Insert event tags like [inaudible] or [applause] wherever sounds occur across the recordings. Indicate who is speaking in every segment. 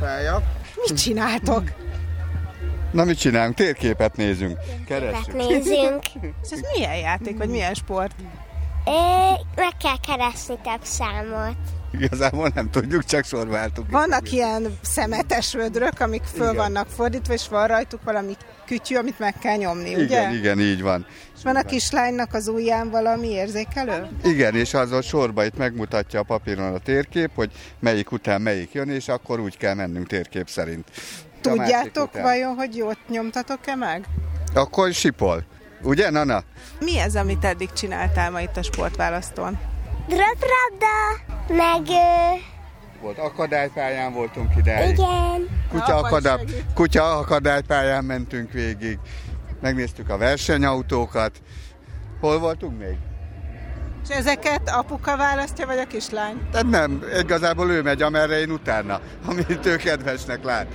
Speaker 1: pálya.
Speaker 2: Mit csináltok?
Speaker 1: Na mit csinálunk? Térképet nézünk.
Speaker 3: Keressük. nézünk.
Speaker 2: Ez milyen játék, vagy milyen sport?
Speaker 3: É, meg kell keresni több számot.
Speaker 1: Igazából nem tudjuk, csak sorváltuk.
Speaker 2: Vannak ilyen szemetes vödrök, amik föl igen. vannak fordítva, és van rajtuk valami kütyű, amit meg kell nyomni,
Speaker 1: igen,
Speaker 2: ugye?
Speaker 1: Igen, így van.
Speaker 2: És van a kislánynak az ujján valami érzékelő?
Speaker 1: Igen, és az a sorba itt megmutatja a papíron a térkép, hogy melyik után melyik jön, és akkor úgy kell mennünk térkép szerint.
Speaker 2: Tudjátok vajon, hogy jót nyomtatok-e meg?
Speaker 1: Akkor sipol. Ugye, Nana?
Speaker 2: Mi ez, amit eddig csináltál ma itt a sportválasztón?
Speaker 3: Röprabda, meg...
Speaker 1: Volt akadálypályán voltunk ide.
Speaker 3: Igen.
Speaker 1: Kutya, akadály, kutya akadálypályán mentünk végig. Megnéztük a versenyautókat. Hol voltunk még?
Speaker 2: És ezeket apuka választja, vagy a kislány?
Speaker 1: Tehát nem, igazából ő megy, amerre én utána, [laughs] amit ő kedvesnek lát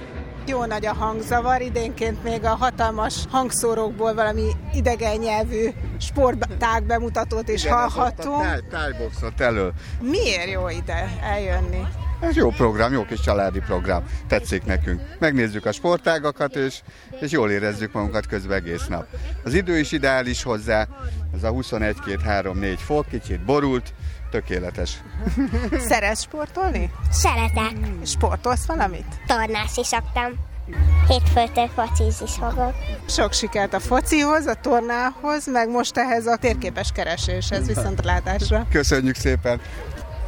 Speaker 2: jó nagy a hangzavar, idénként még a hatalmas hangszórókból valami idegen nyelvű sportág bemutatót is Igen, hallhatunk.
Speaker 1: Igen, tájboxot elő.
Speaker 2: Miért jó ide eljönni?
Speaker 1: Ez jó program, jó kis családi program. Tetszik nekünk. Megnézzük a sportágakat, és, és jól érezzük magunkat közben egész nap. Az idő is ideális hozzá, ez a 21-2-3-4 fok, kicsit borult, tökéletes.
Speaker 2: Szeretsz sportolni?
Speaker 3: Szeretek.
Speaker 2: Sportolsz valamit?
Speaker 3: Tornás is szoktam. Hétfőtől fociz is fogok.
Speaker 2: Sok sikert a focihoz, a tornához, meg most ehhez a térképes kereséshez viszontlátásra.
Speaker 1: Köszönjük szépen!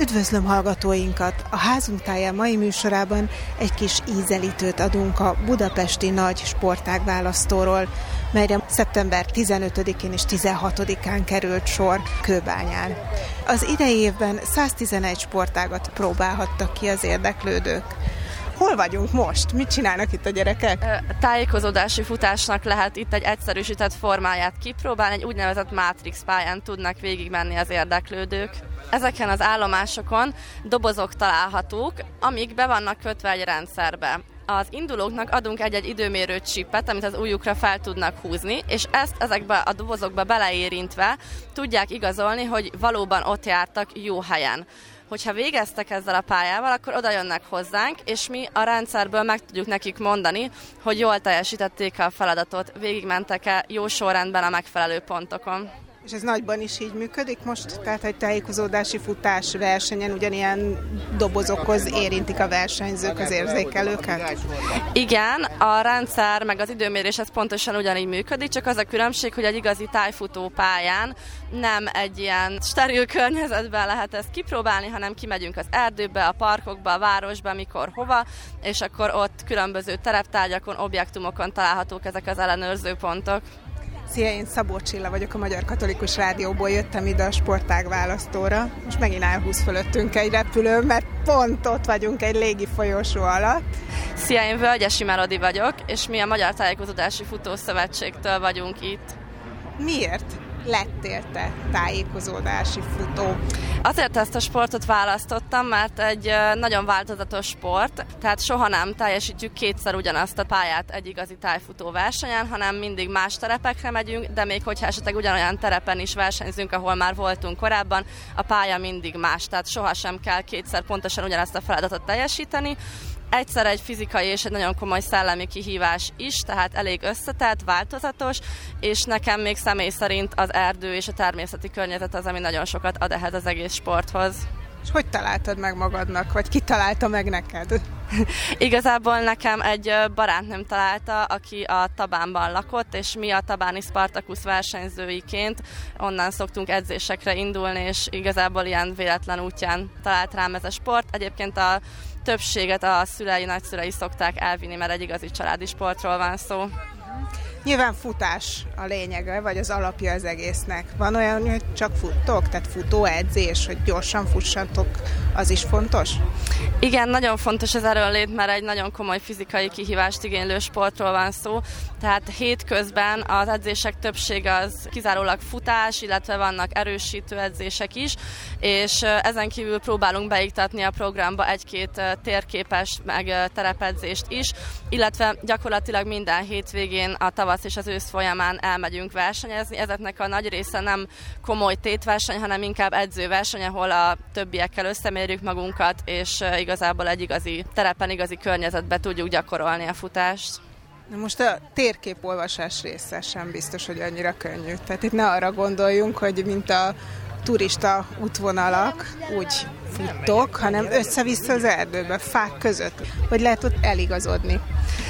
Speaker 2: Üdvözlöm hallgatóinkat! A házunk táján mai műsorában egy kis ízelítőt adunk a budapesti nagy sportág választóról, melyre szeptember 15-én és 16-án került sor Kőbányán. Az idei évben 111 sportágat próbálhattak ki az érdeklődők. Hol vagyunk most? Mit csinálnak itt a gyerekek?
Speaker 4: Tájékozódási futásnak lehet itt egy egyszerűsített formáját kipróbálni, egy úgynevezett Matrix pályán tudnak végigmenni az érdeklődők. Ezeken az állomásokon dobozok találhatók, amik be vannak kötve egy rendszerbe az indulóknak adunk egy-egy időmérő csipet, amit az újukra fel tudnak húzni, és ezt ezekbe a dobozokba beleérintve tudják igazolni, hogy valóban ott jártak jó helyen hogyha végeztek ezzel a pályával, akkor oda jönnek hozzánk, és mi a rendszerből meg tudjuk nekik mondani, hogy jól teljesítették a feladatot, végigmentek-e jó sorrendben a megfelelő pontokon.
Speaker 2: És ez nagyban is így működik most? Tehát egy tájékozódási futás versenyen ugyanilyen dobozokhoz érintik a versenyzők az érzékelőket?
Speaker 4: Igen, a rendszer meg az időmérés ez pontosan ugyanígy működik, csak az a különbség, hogy egy igazi tájfutó pályán nem egy ilyen steril környezetben lehet ezt kipróbálni, hanem kimegyünk az erdőbe, a parkokba, a városba, mikor hova, és akkor ott különböző tereptárgyakon, objektumokon találhatók ezek az ellenőrző pontok.
Speaker 2: Szia, én Szabó Csilla vagyok a Magyar Katolikus Rádióból, jöttem ide a sportág választóra. Most megint elhúz fölöttünk egy repülő, mert pont ott vagyunk egy légi folyosó alatt.
Speaker 4: Szia, én Völgyesi Melodi vagyok, és mi a Magyar Tájékozódási Futószövetségtől vagyunk itt.
Speaker 2: Miért? Lettél te tájékozódási futó?
Speaker 4: Azért ezt a sportot választottam, mert egy nagyon változatos sport, tehát soha nem teljesítjük kétszer ugyanazt a pályát egy igazi tájfutó versenyen, hanem mindig más terepekre megyünk, de még hogyha esetleg ugyanolyan terepen is versenyzünk, ahol már voltunk korábban, a pálya mindig más, tehát sohasem kell kétszer pontosan ugyanazt a feladatot teljesíteni, egyszer egy fizikai és egy nagyon komoly szellemi kihívás is, tehát elég összetett, változatos, és nekem még személy szerint az erdő és a természeti környezet az, ami nagyon sokat ad ehhez az egész sporthoz.
Speaker 2: És hogy találtad meg magadnak, vagy ki találta meg neked? [laughs]
Speaker 4: Igazából nekem egy barátnőm találta, aki a Tabánban lakott, és mi a Tabáni Spartacus versenyzőiként onnan szoktunk edzésekre indulni, és igazából ilyen véletlen útján talált rám ez a sport. Egyébként a többséget a szülei, nagyszülei szokták elvinni, mert egy igazi családi sportról van szó.
Speaker 2: Nyilván futás a lényege, vagy az alapja az egésznek. Van olyan, hogy csak futtok, tehát futóedzés, hogy gyorsan fussatok, az is fontos?
Speaker 4: Igen, nagyon fontos az erőnlét, mert egy nagyon komoly fizikai kihívást igénylő sportról van szó. Tehát hétközben az edzések többsége az kizárólag futás, illetve vannak erősítő edzések is, és ezen kívül próbálunk beiktatni a programba egy-két térképes meg terepedzést is, illetve gyakorlatilag minden hétvégén a tavaly tavasz és az ősz folyamán elmegyünk versenyezni. Ezeknek a nagy része nem komoly tétverseny, hanem inkább edzőverseny, ahol a többiekkel összemérjük magunkat, és igazából egy igazi terepen, igazi környezetbe tudjuk gyakorolni a futást.
Speaker 2: Most a térképolvasás része sem biztos, hogy annyira könnyű. Tehát itt ne arra gondoljunk, hogy mint a turista útvonalak, úgy futtok, hanem össze-vissza az erdőbe, fák között, hogy lehet ott eligazodni.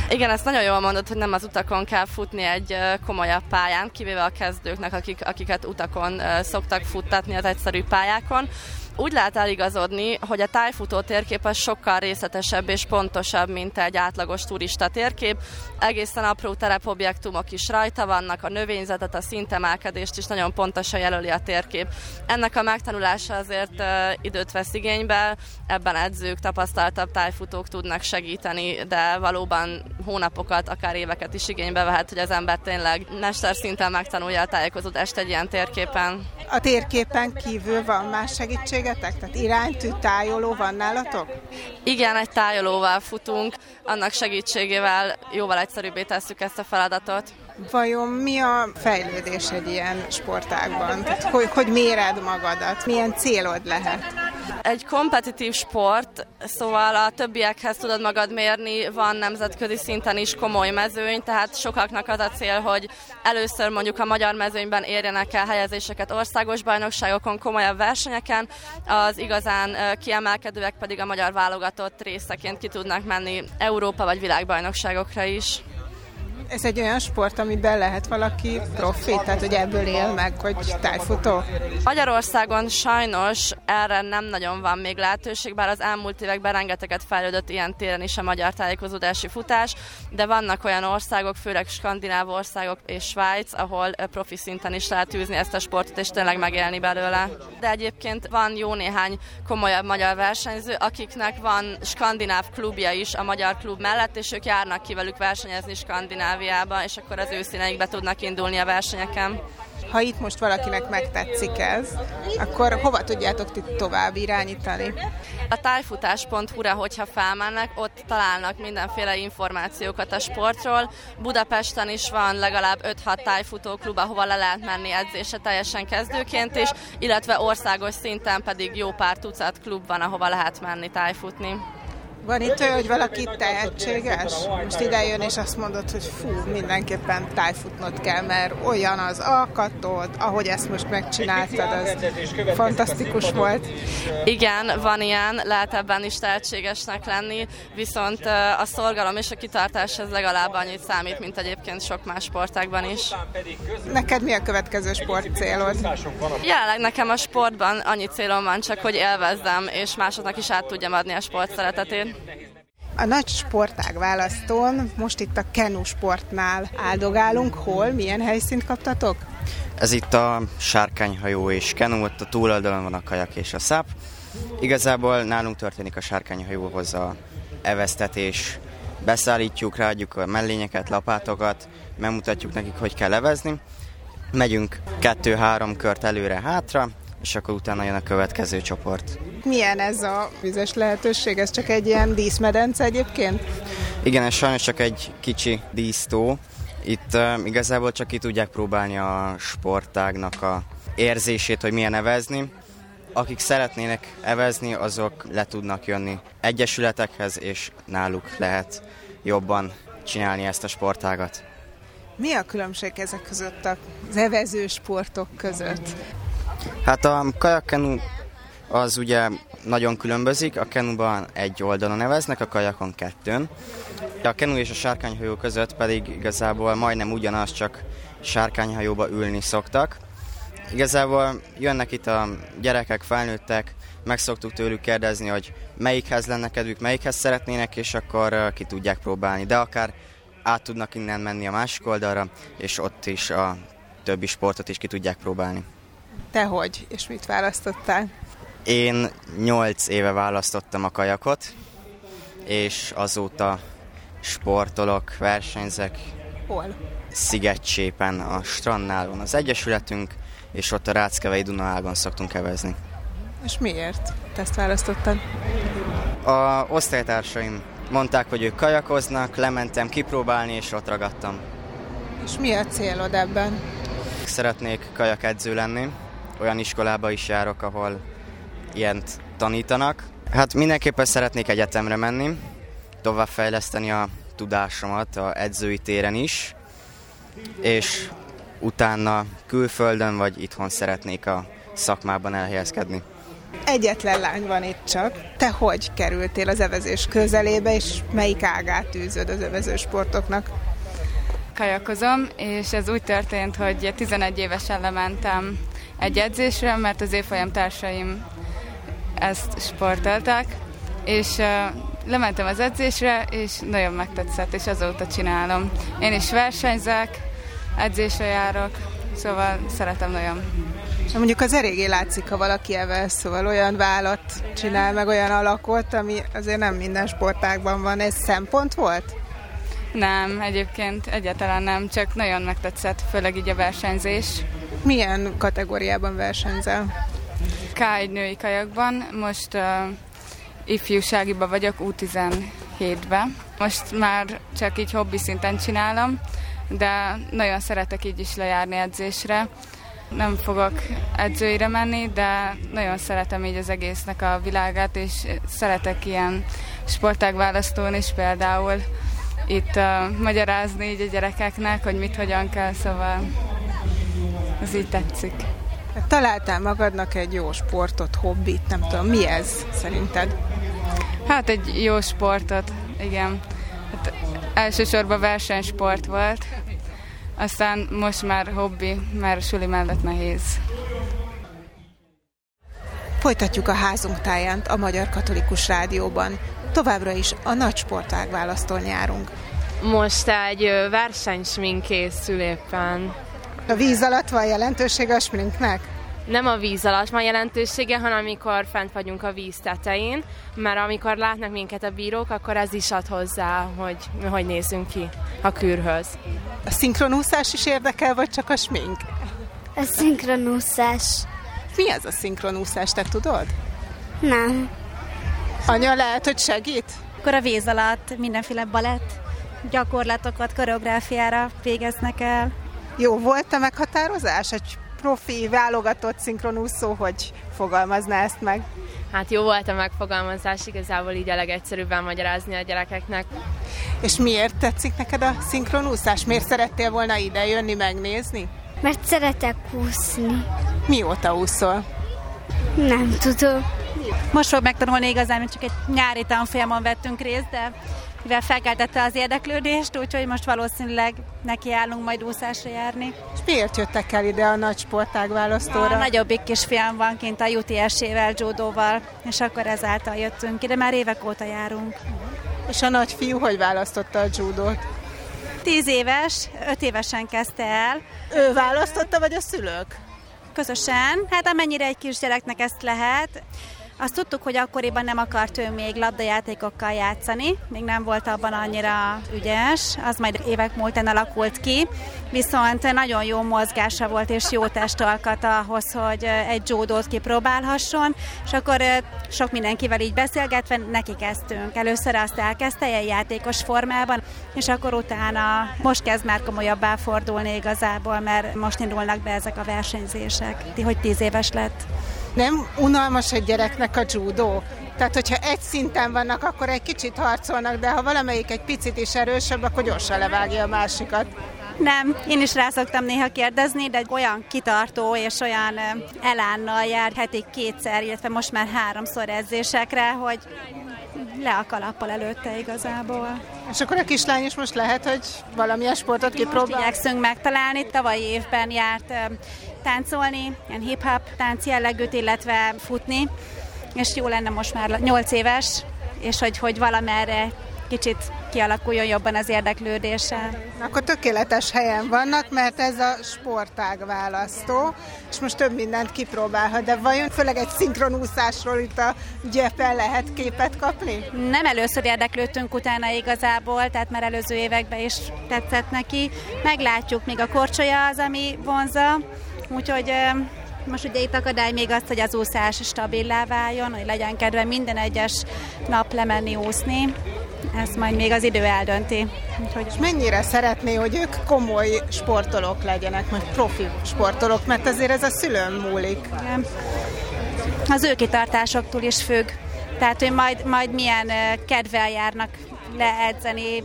Speaker 4: Igen, ezt nagyon jól mondod, hogy nem az utakon kell futni egy komolyabb pályán, kivéve a kezdőknek, akik, akiket utakon szoktak futtatni az egyszerű pályákon, úgy lehet eligazodni, hogy a tájfutó térkép az sokkal részletesebb és pontosabb, mint egy átlagos turista térkép. Egészen apró terepobjektumok is rajta vannak, a növényzetet, a szintemelkedést is nagyon pontosan jelöli a térkép. Ennek a megtanulása azért időt vesz igénybe, ebben edzők, tapasztaltabb tájfutók tudnak segíteni, de valóban hónapokat, akár éveket is igénybe vehet, hogy az ember tényleg szinten megtanulja a tájékozódást egy ilyen térképen.
Speaker 2: A térképen kívül van más segítségetek? Tehát iránytű, tájoló van nálatok?
Speaker 4: Igen, egy tájolóval futunk, annak segítségével jóval egyszerűbbé tesszük ezt a feladatot.
Speaker 2: Vajon mi a fejlődés egy ilyen sportágban? Tehát hogy, hogy méred magadat? Milyen célod lehet?
Speaker 4: Egy kompetitív sport, szóval a többiekhez tudod magad mérni, van nemzetközi szinten is komoly mezőny, tehát sokaknak az a cél, hogy először mondjuk a magyar mezőnyben érjenek el helyezéseket országos bajnokságokon, komolyabb versenyeken, az igazán kiemelkedőek pedig a magyar válogatott részeként ki tudnak menni Európa vagy világbajnokságokra is
Speaker 2: ez egy olyan sport, amiben lehet valaki profi, tehát hogy ebből él meg, hogy tájfutó?
Speaker 4: Magyarországon sajnos erre nem nagyon van még lehetőség, bár az elmúlt években rengeteget fejlődött ilyen téren is a magyar tájékozódási futás, de vannak olyan országok, főleg skandináv országok és Svájc, ahol profi szinten is lehet űzni ezt a sportot, és tényleg megélni belőle. De egyébként van jó néhány komolyabb magyar versenyző, akiknek van skandináv klubja is a magyar klub mellett, és ők járnak ki velük versenyezni skandináv Skandináviába, és akkor az őszíneikbe tudnak indulni a versenyeken.
Speaker 2: Ha itt most valakinek megtetszik ez, akkor hova tudjátok ti tovább irányítani?
Speaker 4: A tájfutás.hu-ra, hogyha felmennek, ott találnak mindenféle információkat a sportról. Budapesten is van legalább 5-6 tájfutóklub, ahova le lehet menni edzése teljesen kezdőként is, illetve országos szinten pedig jó pár tucat klub van, ahova lehet menni tájfutni.
Speaker 2: Van itt olyan, hogy valaki tehetséges? Most ide jön, és azt mondod, hogy fú, mindenképpen tájfutnod kell, mert olyan az alkatod, ahogy ezt most megcsináltad, az fantasztikus volt.
Speaker 4: Igen, van ilyen, lehet ebben is tehetségesnek lenni, viszont a szorgalom és a kitartás ez legalább annyit számít, mint egyébként sok más sportágban is.
Speaker 2: Neked mi a következő sport célod?
Speaker 4: Jelenleg nekem a sportban annyi célom van, csak hogy élvezzem, és másoknak is át tudjam adni a sport szeretetét.
Speaker 2: A nagy sportág választón most itt a Kenu sportnál áldogálunk. Hol? Milyen helyszínt kaptatok?
Speaker 5: Ez itt a sárkányhajó és Kenu, ott a túloldalon van a kajak és a száp. Igazából nálunk történik a sárkányhajóhoz a evesztetés, beszállítjuk, ráadjuk a mellényeket, lapátokat, megmutatjuk nekik, hogy kell levezni. Megyünk kettő-három kört előre-hátra, és akkor utána jön a következő csoport.
Speaker 2: Milyen ez a vizes lehetőség? Ez csak egy ilyen díszmedence egyébként?
Speaker 5: Igen, ez sajnos csak egy kicsi dísztó. Itt uh, igazából csak ki tudják próbálni a sportágnak a érzését, hogy milyen evezni. Akik szeretnének evezni, azok le tudnak jönni egyesületekhez, és náluk lehet jobban csinálni ezt a sportágat.
Speaker 2: Mi a különbség ezek között az evező sportok között?
Speaker 5: Hát a kajakkenu az ugye nagyon különbözik, a kenuban egy oldalon neveznek, a kajakon kettőn. A kenu és a sárkányhajó között pedig igazából majdnem ugyanaz, csak sárkányhajóba ülni szoktak. Igazából jönnek itt a gyerekek, felnőttek, meg szoktuk tőlük kérdezni, hogy melyikhez lenne kedvük, melyikhez szeretnének, és akkor ki tudják próbálni. De akár át tudnak innen menni a másik oldalra, és ott is a többi sportot is ki tudják próbálni.
Speaker 2: Te hogy, és mit választottál?
Speaker 5: Én 8 éve választottam a kajakot, és azóta sportolok, versenyzek.
Speaker 2: Hol?
Speaker 5: Szigetcsépen, a strandnál van az egyesületünk, és ott a Ráckevei Dunaágon szoktunk evezni.
Speaker 2: És miért te ezt választottad?
Speaker 5: A osztálytársaim mondták, hogy ők kajakoznak, lementem kipróbálni, és ott ragadtam.
Speaker 2: És mi a célod ebben?
Speaker 5: Szeretnék kajakedző lenni. Olyan iskolába is járok, ahol ilyent tanítanak. Hát mindenképpen szeretnék egyetemre menni, továbbfejleszteni a tudásomat a edzői téren is, és utána külföldön vagy itthon szeretnék a szakmában elhelyezkedni.
Speaker 2: Egyetlen lány van itt csak. Te hogy kerültél az evezés közelébe, és melyik ágát tűzöd az evező sportoknak?
Speaker 6: Kajakozom, és ez úgy történt, hogy 11 évesen lementem egy edzésre, mert az évfolyam társaim ezt sportolták, és lementem az edzésre, és nagyon megtetszett, és azóta csinálom. Én is versenyzek, edzésre járok, szóval szeretem nagyon.
Speaker 2: Mondjuk az eléggé látszik, ha valaki evel, szóval olyan vállat csinál, meg olyan alakot, ami azért nem minden sportágban van. Ez szempont volt?
Speaker 6: Nem, egyébként egyáltalán nem, csak nagyon megtetszett, főleg így a versenyzés.
Speaker 2: Milyen kategóriában versenyzel?
Speaker 6: K1 női kajakban, most uh, ifjúságiban vagyok, U17-ben. Most már csak így hobbi szinten csinálom, de nagyon szeretek így is lejárni edzésre. Nem fogok edzőire menni, de nagyon szeretem így az egésznek a világát, és szeretek ilyen sportágválasztón is például itt uh, magyarázni így a gyerekeknek, hogy mit, hogyan kell, szóval ez így tetszik.
Speaker 2: Találtál magadnak egy jó sportot, hobbit, nem tudom, mi ez szerinted?
Speaker 6: Hát egy jó sportot, igen. Hát elsősorban versenysport volt, aztán most már hobbi, mert suli mellett nehéz.
Speaker 2: Folytatjuk a házunk táján a Magyar Katolikus Rádióban. Továbbra is a nagy sportág választól nyárunk.
Speaker 7: Most egy versenysmink készül éppen.
Speaker 2: A víz alatt van jelentősége a sminknek?
Speaker 7: nem a víz alatt van jelentősége, hanem amikor fent vagyunk a víz tetején, mert amikor látnak minket a bírók, akkor ez is ad hozzá, hogy hogy nézzünk ki a kürhöz.
Speaker 2: A szinkronúszás is érdekel, vagy csak a smink?
Speaker 3: A szinkronúszás.
Speaker 2: Mi az a szinkronúszás, te tudod?
Speaker 3: Nem.
Speaker 2: Anya lehet, hogy segít?
Speaker 8: Akkor a víz alatt mindenféle balett gyakorlatokat, koreográfiára végeznek el.
Speaker 2: Jó volt a meghatározás? Egy profi, válogatott szinkronúszó, hogy fogalmazná ezt meg?
Speaker 7: Hát jó volt a megfogalmazás, igazából így a legegyszerűbben magyarázni a gyerekeknek.
Speaker 2: És miért tetszik neked a szinkronúszás? Miért szerettél volna ide jönni megnézni?
Speaker 3: Mert szeretek úszni.
Speaker 2: Mióta úszol?
Speaker 3: Nem tudom.
Speaker 8: Most fog megtanulni igazán, mert csak egy nyári tanfolyamon vettünk részt, de mivel felkeltette az érdeklődést, úgyhogy most valószínűleg nekiállunk majd úszásra járni.
Speaker 2: És miért jöttek el ide a nagy sportág választóra?
Speaker 8: A nagyobbik kisfiam van kint a UTS-ével, judóval, és akkor ezáltal jöttünk ide, már évek óta járunk.
Speaker 2: És a nagyfiú hogy választotta a judót?
Speaker 8: Tíz éves, öt évesen kezdte el.
Speaker 2: Ő választotta, vagy a szülők?
Speaker 8: Közösen, hát amennyire egy kisgyereknek ezt lehet. Azt tudtuk, hogy akkoriban nem akart ő még labdajátékokkal játszani, még nem volt abban annyira ügyes, az majd évek múltán alakult ki, viszont nagyon jó mozgása volt és jó testalkat ahhoz, hogy egy jódót kipróbálhasson, és akkor sok mindenkivel így beszélgetve neki kezdtünk. Először azt elkezdte egy játékos formában, és akkor utána most kezd már komolyabbá fordulni igazából, mert most indulnak be ezek a versenyzések, hogy tíz éves lett.
Speaker 2: Nem unalmas egy gyereknek a judó? Tehát, hogyha egy szinten vannak, akkor egy kicsit harcolnak, de ha valamelyik egy picit is erősebb, akkor gyorsan levágja a másikat.
Speaker 8: Nem, én is rá szoktam néha kérdezni, de olyan kitartó és olyan elánnal jár heti kétszer, illetve most már háromszor edzésekre, hogy le a kalappal előtte igazából.
Speaker 2: És akkor a kislány is most lehet, hogy valamilyen sportot kipróbál? Most
Speaker 8: igyekszünk megtalálni, tavaly évben járt táncolni, ilyen hip-hop tánc jellegűt, illetve futni, és jó lenne most már 8 éves, és hogy, hogy valamerre kicsit kialakuljon jobban az érdeklődése.
Speaker 2: Akkor tökéletes helyen vannak, mert ez a sportág választó, és most több mindent kipróbálhat, de vajon főleg egy szinkronúszásról itt a gyepen lehet képet kapni?
Speaker 8: Nem először érdeklődtünk utána igazából, tehát már előző években is tetszett neki. Meglátjuk, még a korcsolya az, ami vonza, úgyhogy most ugye itt akadály még azt, hogy az úszás stabilá váljon, hogy legyen kedve minden egyes nap lemenni úszni, ezt majd még az idő eldönti.
Speaker 2: Úgyhogy... És mennyire szeretné, hogy ők komoly sportolók legyenek, vagy profi sportolók, mert azért ez a szülőn múlik. Igen.
Speaker 8: Az ő kitartásoktól is függ. Tehát, hogy majd, majd milyen kedvel járnak leedzeni,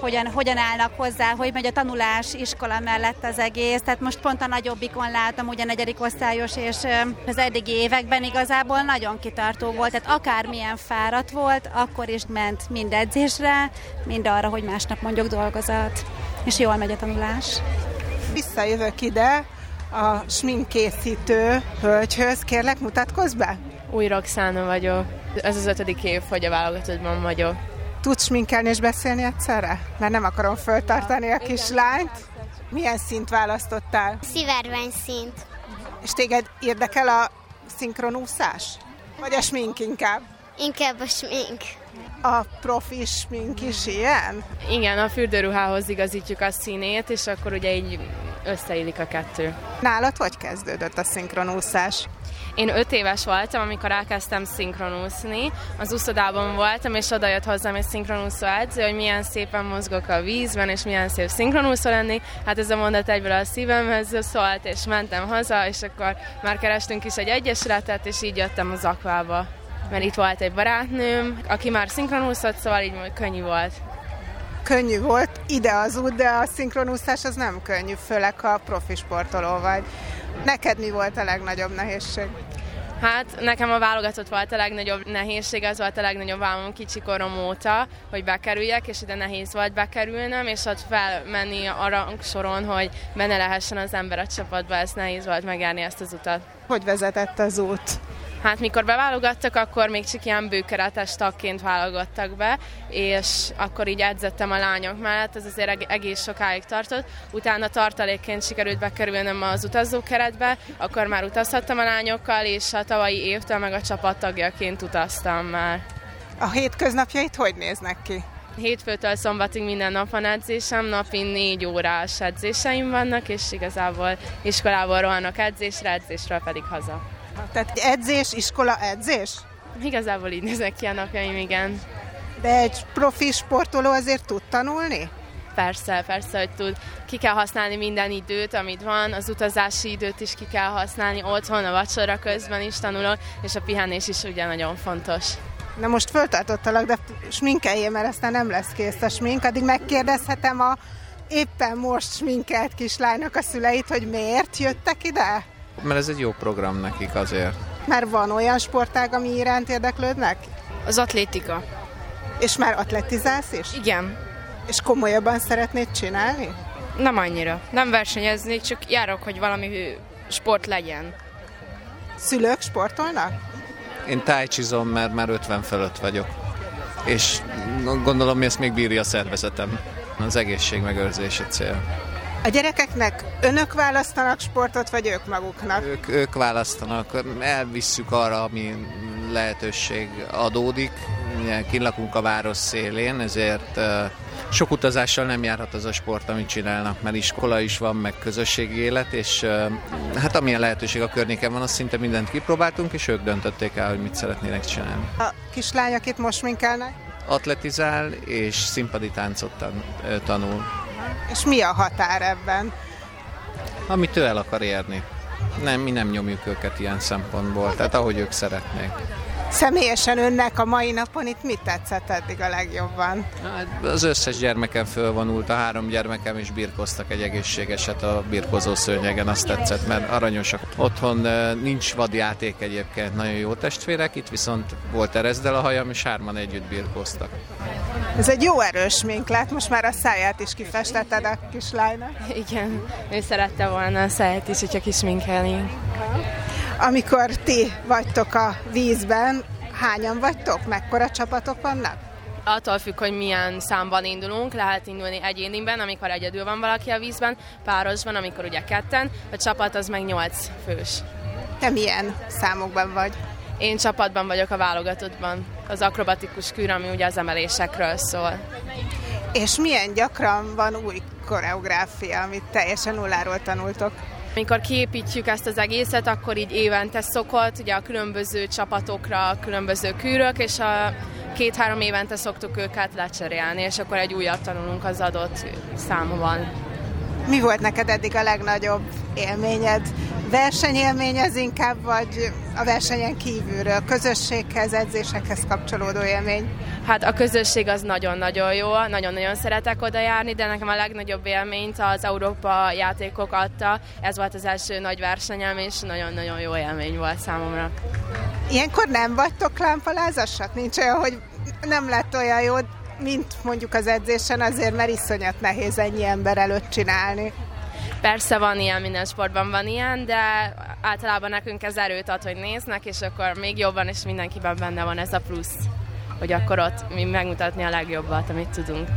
Speaker 8: hogyan, hogyan állnak hozzá, hogy megy a tanulás iskola mellett az egész. Tehát most pont a nagyobbikon látom, ugye negyedik osztályos, és az eddigi években igazából nagyon kitartó volt. Tehát akármilyen fáradt volt, akkor is ment mind edzésre, mind arra, hogy másnap mondjuk dolgozat. És jól megy a tanulás.
Speaker 2: Visszajövök ide, a sminkészítő hölgyhöz. Kérlek, mutatkozz be!
Speaker 7: Új Roxana vagyok. Ez az ötödik év, hogy a válogatottban vagyok.
Speaker 2: Tudsz minkelni és beszélni egyszerre? Mert nem akarom föltartani a kislányt. Milyen szint választottál?
Speaker 3: Szivárvány szint.
Speaker 2: És téged érdekel a szinkronúszás? Vagy a smink inkább?
Speaker 3: Inkább a smink.
Speaker 2: A profi smink is ilyen?
Speaker 7: Igen, a fürdőruhához igazítjuk a színét, és akkor ugye így összeillik a kettő.
Speaker 2: Nálad hogy kezdődött a szinkronúszás?
Speaker 7: Én öt éves voltam, amikor elkezdtem szinkronúszni. Az úszodában voltam, és oda jött hozzám egy szinkronúszó edző, hogy milyen szépen mozgok a vízben, és milyen szép szinkronúszó lenni. Hát ez a mondat egyből a szívemhez szólt, és mentem haza, és akkor már kerestünk is egy egyesületet, és így jöttem az akvába. Mert itt volt egy barátnőm, aki már szinkronúszott, szóval így könnyű volt
Speaker 2: könnyű volt ide az út, de a szinkronúszás az nem könnyű, főleg ha profi sportoló vagy. Neked mi volt a legnagyobb nehézség?
Speaker 7: Hát nekem a válogatott volt a legnagyobb nehézség, az volt a legnagyobb álmom kicsi korom óta, hogy bekerüljek, és ide nehéz volt bekerülnöm, és ott felmenni a rangsoron, hogy benne lehessen az ember a csapatba, ez nehéz volt megjárni ezt az utat.
Speaker 2: Hogy vezetett az út?
Speaker 7: Hát mikor beválogattak, akkor még csak ilyen bőkeretes tagként válogattak be, és akkor így edzettem a lányok mellett, ez azért egész sokáig tartott. Utána tartalékként sikerült bekerülnöm az utazókeretbe, akkor már utazhattam a lányokkal, és a tavalyi évtől meg a csapattagjaként utaztam már.
Speaker 2: A hétköznapjait hogy néznek ki?
Speaker 7: Hétfőtől szombatig minden nap van edzésem, napi négy órás edzéseim vannak, és igazából iskolából rohanok edzésre, edzésről pedig haza.
Speaker 2: Tehát edzés, iskola, edzés?
Speaker 7: Igazából így nézek ki a napjaim, igen.
Speaker 2: De egy profi sportoló azért tud tanulni?
Speaker 7: Persze, persze, hogy tud. Ki kell használni minden időt, amit van, az utazási időt is ki kell használni, otthon, a vacsora közben is tanulok, és a pihenés is ugye nagyon fontos.
Speaker 2: Na most föltartottalak, de sminkeljél, mert aztán nem lesz kész a smink, addig megkérdezhetem a éppen most sminkelt kislánynak a szüleit, hogy miért jöttek ide?
Speaker 9: Mert ez egy jó program nekik azért.
Speaker 2: Már van olyan sportág, ami iránt érdeklődnek?
Speaker 10: Az atlétika.
Speaker 2: És már atletizálsz is?
Speaker 10: Igen.
Speaker 2: És komolyabban szeretnéd csinálni?
Speaker 10: Nem annyira. Nem versenyeznék, csak járok, hogy valami sport legyen.
Speaker 2: Szülők sportolnak?
Speaker 9: Én tájcsizom, mert már 50 fölött vagyok. És gondolom, hogy ezt még bírja a szervezetem. Az egészség megőrzése cél.
Speaker 2: A gyerekeknek önök választanak sportot, vagy ők maguknak?
Speaker 9: Ők, ők választanak. Elvisszük arra, ami lehetőség adódik. Kint lakunk a város szélén, ezért sok utazással nem járhat az a sport, amit csinálnak, mert iskola is van, meg közösségi élet, és hát amilyen lehetőség a környéken van, azt szinte mindent kipróbáltunk, és ők döntötték el, hogy mit szeretnének csinálni.
Speaker 2: A kislányok itt most minkelnek?
Speaker 9: Atletizál és színpadi táncot tanul.
Speaker 2: És mi a határ ebben?
Speaker 9: Amit ő el akar érni. Nem, mi nem nyomjuk őket ilyen szempontból, tehát ahogy ők szeretnék.
Speaker 2: Személyesen önnek a mai napon itt mit tetszett eddig a legjobban?
Speaker 9: Hát az összes gyermekem fölvonult, a három gyermekem is birkoztak egy egészségeset a birkozó szőnyegen, azt tetszett, mert aranyosak. Otthon nincs vadjáték egyébként, nagyon jó testvérek, itt viszont volt erezdel a hajam, és hárman együtt birkoztak.
Speaker 2: Ez egy jó erős mink lett, most már a száját is kifestetted a kislánynak.
Speaker 7: Igen, ő szerette volna a száját is, hogyha kisminkelni.
Speaker 2: Amikor ti vagytok a vízben, hányan vagytok? Mekkora csapatok vannak?
Speaker 7: Attól függ, hogy milyen számban indulunk, lehet indulni egyéniben, amikor egyedül van valaki a vízben, párosban, amikor ugye ketten, a csapat az meg nyolc fős.
Speaker 2: Te milyen számokban vagy?
Speaker 7: Én csapatban vagyok a válogatottban, az akrobatikus kűr, ami ugye az emelésekről szól.
Speaker 2: És milyen gyakran van új koreográfia, amit teljesen nulláról tanultok?
Speaker 7: Amikor kiépítjük ezt az egészet, akkor így évente szokott, ugye a különböző csapatokra, a különböző kűrök, és a két-három évente szoktuk őket lecserélni, és akkor egy újat tanulunk az adott számban.
Speaker 2: Mi volt neked eddig a legnagyobb élményed? Versenyélmény ez inkább, vagy a versenyen kívülről, közösséghez, edzésekhez kapcsolódó élmény?
Speaker 7: Hát a közösség az nagyon-nagyon jó, nagyon-nagyon szeretek oda járni, de nekem a legnagyobb élményt az Európa játékok adta. Ez volt az első nagy versenyem, és nagyon-nagyon jó élmény volt számomra.
Speaker 2: Ilyenkor nem vagytok lámpalázasak? Nincs olyan, hogy nem lett olyan jó, mint mondjuk az edzésen, azért mert iszonyat nehéz ennyi ember előtt csinálni.
Speaker 7: Persze van ilyen, minden sportban van ilyen, de általában nekünk ez erőt ad, hogy néznek, és akkor még jobban, és mindenkiben benne van ez a plusz, hogy akkor ott mi megmutatni a legjobbat, amit tudunk.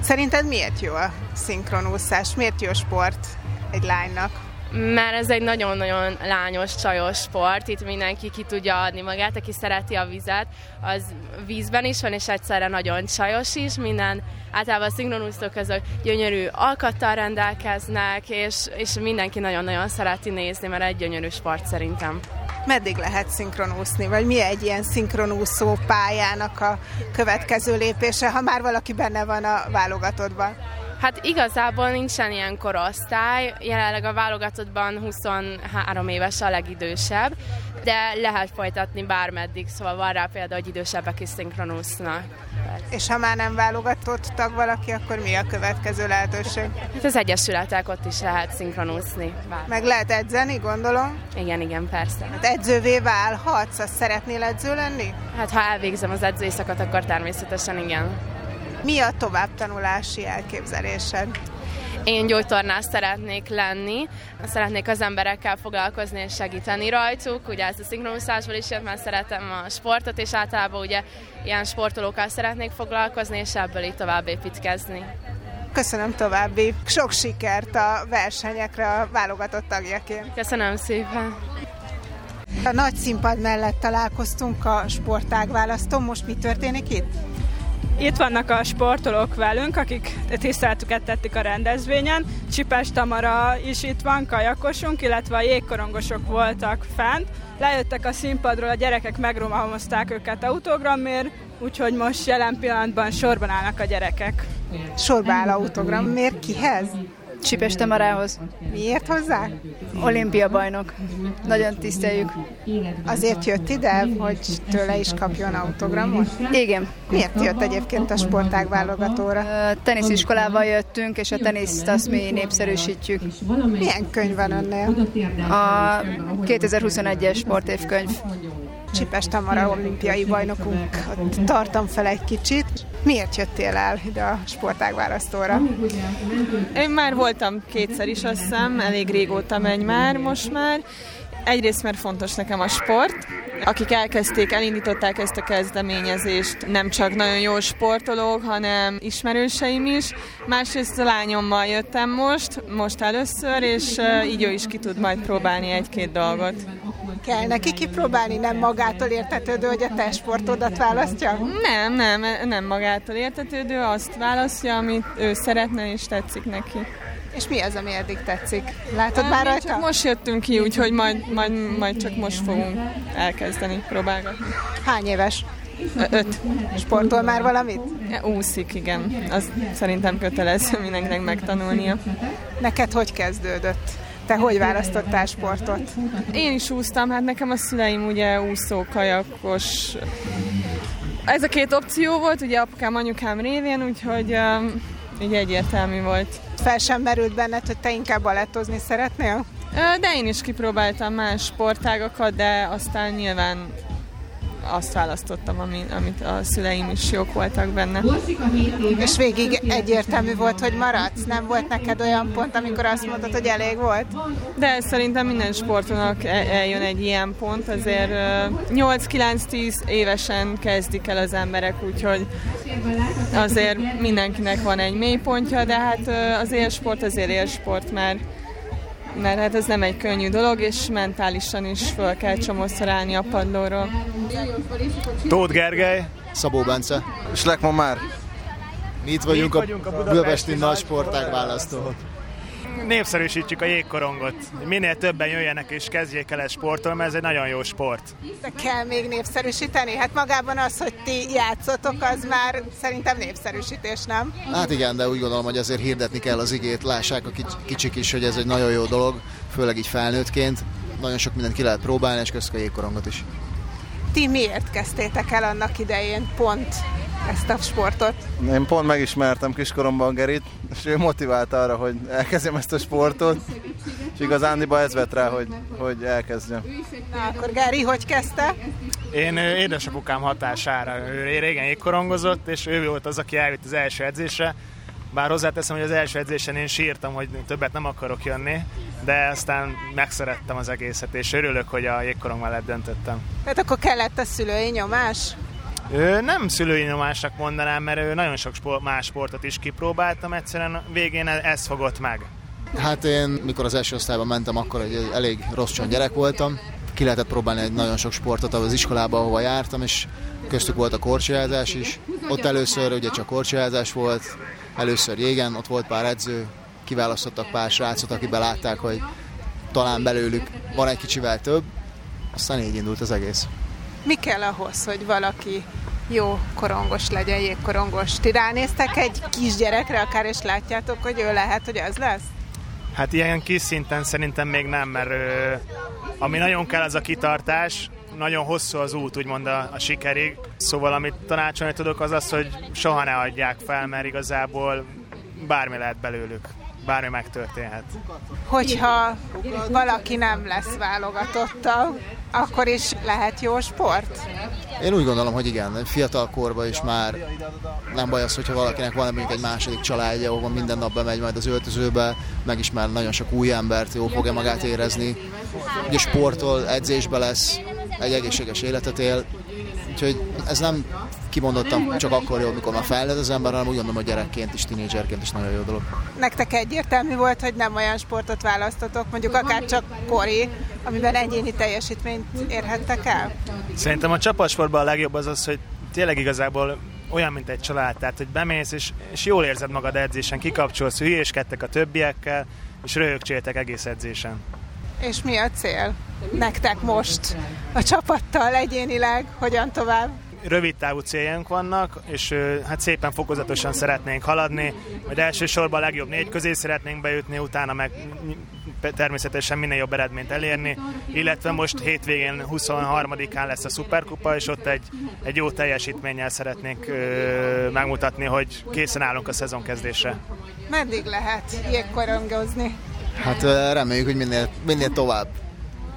Speaker 2: Szerinted miért jó a szinkronúszás? Miért jó sport egy lánynak?
Speaker 7: Mert ez egy nagyon-nagyon lányos, csajos sport, itt mindenki ki tudja adni magát, aki szereti a vizet, az vízben is van, és egyszerre nagyon csajos is, minden általában a szinkronúszók azok gyönyörű alkattal rendelkeznek, és, és mindenki nagyon-nagyon szereti nézni, mert egy gyönyörű sport szerintem.
Speaker 2: Meddig lehet szinkronúszni, vagy mi egy ilyen szinkronúszó pályának a következő lépése, ha már valaki benne van a válogatottban?
Speaker 7: Hát igazából nincsen ilyen korosztály, jelenleg a válogatottban 23 éves a legidősebb, de lehet folytatni bármeddig, szóval van rá például, hogy idősebbek is szinkronúsznak.
Speaker 2: És ha már nem válogatott tag valaki, akkor mi a következő lehetőség?
Speaker 7: Hát az egyesületek ott is lehet szinkronúszni.
Speaker 2: Meg lehet edzeni, gondolom?
Speaker 7: Igen, igen, persze.
Speaker 2: Hát edzővé válhatsz, azt szeretnél edző lenni?
Speaker 7: Hát ha elvégzem az edzőszakot, akkor természetesen igen.
Speaker 2: Mi a továbbtanulási elképzelésed?
Speaker 7: Én gyógytornász szeretnék lenni, szeretnék az emberekkel foglalkozni és segíteni rajtuk. Ugye ez a szinkronuszásból is jött, mert szeretem a sportot, és általában ugye ilyen sportolókkal szeretnék foglalkozni, és ebből így tovább építkezni.
Speaker 2: Köszönöm további sok sikert a versenyekre a válogatott tagjaként.
Speaker 7: Köszönöm szépen.
Speaker 2: A nagy színpad mellett találkoztunk a sportágválasztón. Most mi történik itt?
Speaker 11: Itt vannak a sportolók velünk, akik tiszteletüket tették a rendezvényen. Csipes Tamara is itt van, kajakosunk, illetve a jégkorongosok voltak fent. Lejöttek a színpadról, a gyerekek megromalmozták őket autogramért, úgyhogy most jelen pillanatban sorban állnak a gyerekek.
Speaker 2: Sorba áll autogram, miért kihez?
Speaker 12: Csipes Tamarához.
Speaker 2: Miért hozzá?
Speaker 12: Olimpia bajnok. Nagyon tiszteljük.
Speaker 2: Azért jött ide, hogy tőle is kapjon autogramot?
Speaker 12: Igen.
Speaker 2: Miért jött egyébként a sportág válogatóra?
Speaker 12: Tenisiskolával jöttünk, és a teniszt azt mi népszerűsítjük.
Speaker 2: Milyen könyv van önnél?
Speaker 12: A 2021-es sportévkönyv.
Speaker 2: Csipes Tamara olimpiai bajnokunk. Tartam fel egy kicsit. Miért jöttél el ide a sportágválasztóra?
Speaker 13: Én már voltam kétszer is, azt hiszem, elég régóta megy már most már. Egyrészt, mert fontos nekem a sport. Akik elkezdték, elindították ezt a kezdeményezést, nem csak nagyon jó sportolók, hanem ismerőseim is. Másrészt a lányommal jöttem most, most először, és így ő is ki tud majd próbálni egy-két dolgot.
Speaker 2: Kell neki kipróbálni, nem magától értetődő, hogy a te sportodat választja?
Speaker 13: Nem, nem, nem magától értetődő, azt választja, amit ő szeretne és tetszik neki.
Speaker 2: És mi az, ami eddig tetszik? Látod már rajta?
Speaker 13: Csak most jöttünk ki, úgyhogy majd, majd, majd csak most fogunk elkezdeni próbálgatni.
Speaker 2: Hány éves?
Speaker 13: Öt.
Speaker 2: Sportol már valamit?
Speaker 13: Úszik, igen. Az szerintem kötelező mindenkinek megtanulnia.
Speaker 2: Neked hogy kezdődött? Te hogy választottál sportot?
Speaker 13: Én is úsztam, hát nekem a szüleim ugye úszó, kajakos. Ez a két opció volt, ugye apukám, anyukám révén, úgyhogy um, így egyértelmű volt.
Speaker 2: Fel sem merült benned, hogy te inkább balettozni szeretnél?
Speaker 13: De én is kipróbáltam más sportágakat, de aztán nyilván azt választottam, amit, amit a szüleim is jók voltak benne.
Speaker 2: És végig egyértelmű volt, hogy maradsz? Nem volt neked olyan pont, amikor azt mondtad, hogy elég volt?
Speaker 13: De szerintem minden sportonak eljön egy ilyen pont, azért 8-9-10 évesen kezdik el az emberek, úgyhogy azért mindenkinek van egy mélypontja, de hát az élsport azért élsport, mert mert hát ez nem egy könnyű dolog, és mentálisan is föl kell csomószor állni a padlóról.
Speaker 14: Tóth Gergely,
Speaker 15: Szabó Bence,
Speaker 14: és Lekman már.
Speaker 15: Mi itt vagyunk, itt vagyunk a, a Budapesti, Budapesti nagy sportág választó.
Speaker 14: Népszerűsítsük a jégkorongot. Minél többen jöjjenek és kezdjék el ezt sportolni, mert ez egy nagyon jó sport.
Speaker 2: De kell még népszerűsíteni? Hát magában az, hogy ti játszotok, az már szerintem népszerűsítés, nem?
Speaker 15: Hát igen, de úgy gondolom, hogy azért hirdetni kell az igét, lássák a kicsik is, hogy ez egy nagyon jó dolog, főleg így felnőttként. Nagyon sok mindent ki lehet próbálni, és köszönjük a jégkorongot is.
Speaker 2: Ti miért kezdtétek el annak idején pont ezt a sportot?
Speaker 16: Én pont megismertem kiskoromban Gerit, és ő motivált arra, hogy elkezdjem ezt a sportot, és igazándiban ez vett rá, hogy, hogy elkezdjem.
Speaker 2: Na akkor Geri, hogy kezdte?
Speaker 14: Én édesapukám hatására, ő régen jégkorongozott, és ő volt az, aki elvitt az első edzésre, bár hozzáteszem, hogy az első edzésen én sírtam, hogy többet nem akarok jönni, de aztán megszerettem az egészet, és örülök, hogy a jégkorong mellett döntöttem.
Speaker 2: Tehát akkor kellett a szülői nyomás?
Speaker 14: Ő nem szülői nyomásnak mondanám, mert ő nagyon sok sport, más sportot is kipróbáltam, egyszerűen végén ez fogott meg.
Speaker 15: Hát én, mikor az első osztályban mentem, akkor egy elég rossz gyerek voltam. Ki lehetett próbálni egy nagyon sok sportot az iskolában, ahova jártam, és köztük volt a korcsolyázás is. Ott először ugye csak korcsolyázás volt, először jégen, ott volt pár edző, kiválasztottak pár srácot, akik belátták, hogy talán belőlük van egy kicsivel több, aztán így indult az egész.
Speaker 2: Mi kell ahhoz, hogy valaki jó korongos legyen, jégkorongos? Ti ránéztek egy kisgyerekre akár, és látjátok, hogy ő lehet, hogy az lesz?
Speaker 14: Hát ilyen kis szinten szerintem még nem, mert ö, ami nagyon kell, az a kitartás, nagyon hosszú az út, úgymond a, a sikerig. Szóval amit tanácsolni tudok, az az, hogy soha ne adják fel, mert igazából bármi lehet belőlük bármi megtörténhet.
Speaker 2: Hogyha valaki nem lesz válogatottal, akkor is lehet jó sport?
Speaker 15: Én úgy gondolom, hogy igen, fiatal korban is már nem baj az, hogyha valakinek van mondjuk egy második családja, ahol minden nap bemegy majd az öltözőbe, megismer nagyon sok új embert, jó fogja magát érezni. Ugye sportol, edzésbe lesz, egy egészséges életet él, úgyhogy ez nem kimondottam csak akkor jó, amikor már fejlett az ember, hanem úgy gondolom, hogy gyerekként is, tinédzserként is nagyon jó dolog.
Speaker 2: Nektek egyértelmű volt, hogy nem olyan sportot választotok, mondjuk akár csak kori, amiben egyéni teljesítményt érhettek el?
Speaker 14: Szerintem a csapatsportban a legjobb az az, hogy tényleg igazából olyan, mint egy család, tehát hogy bemész, és, és jól érzed magad edzésen, kikapcsolsz, hülyéskedtek a többiekkel, és röhögcséltek egész edzésen.
Speaker 2: És mi a cél nektek most a csapattal egyénileg, hogyan tovább?
Speaker 14: Rövid távú céljaink vannak, és hát szépen fokozatosan szeretnénk haladni, hogy elsősorban a legjobb négy közé szeretnénk bejutni, utána meg természetesen minél jobb eredményt elérni, illetve most hétvégén 23-án lesz a Superkupa, és ott egy, egy jó teljesítménnyel szeretnénk ö, megmutatni, hogy készen állunk a szezon kezdésre.
Speaker 2: Meddig lehet jégkorongozni?
Speaker 15: Hát reméljük, hogy minél, minél tovább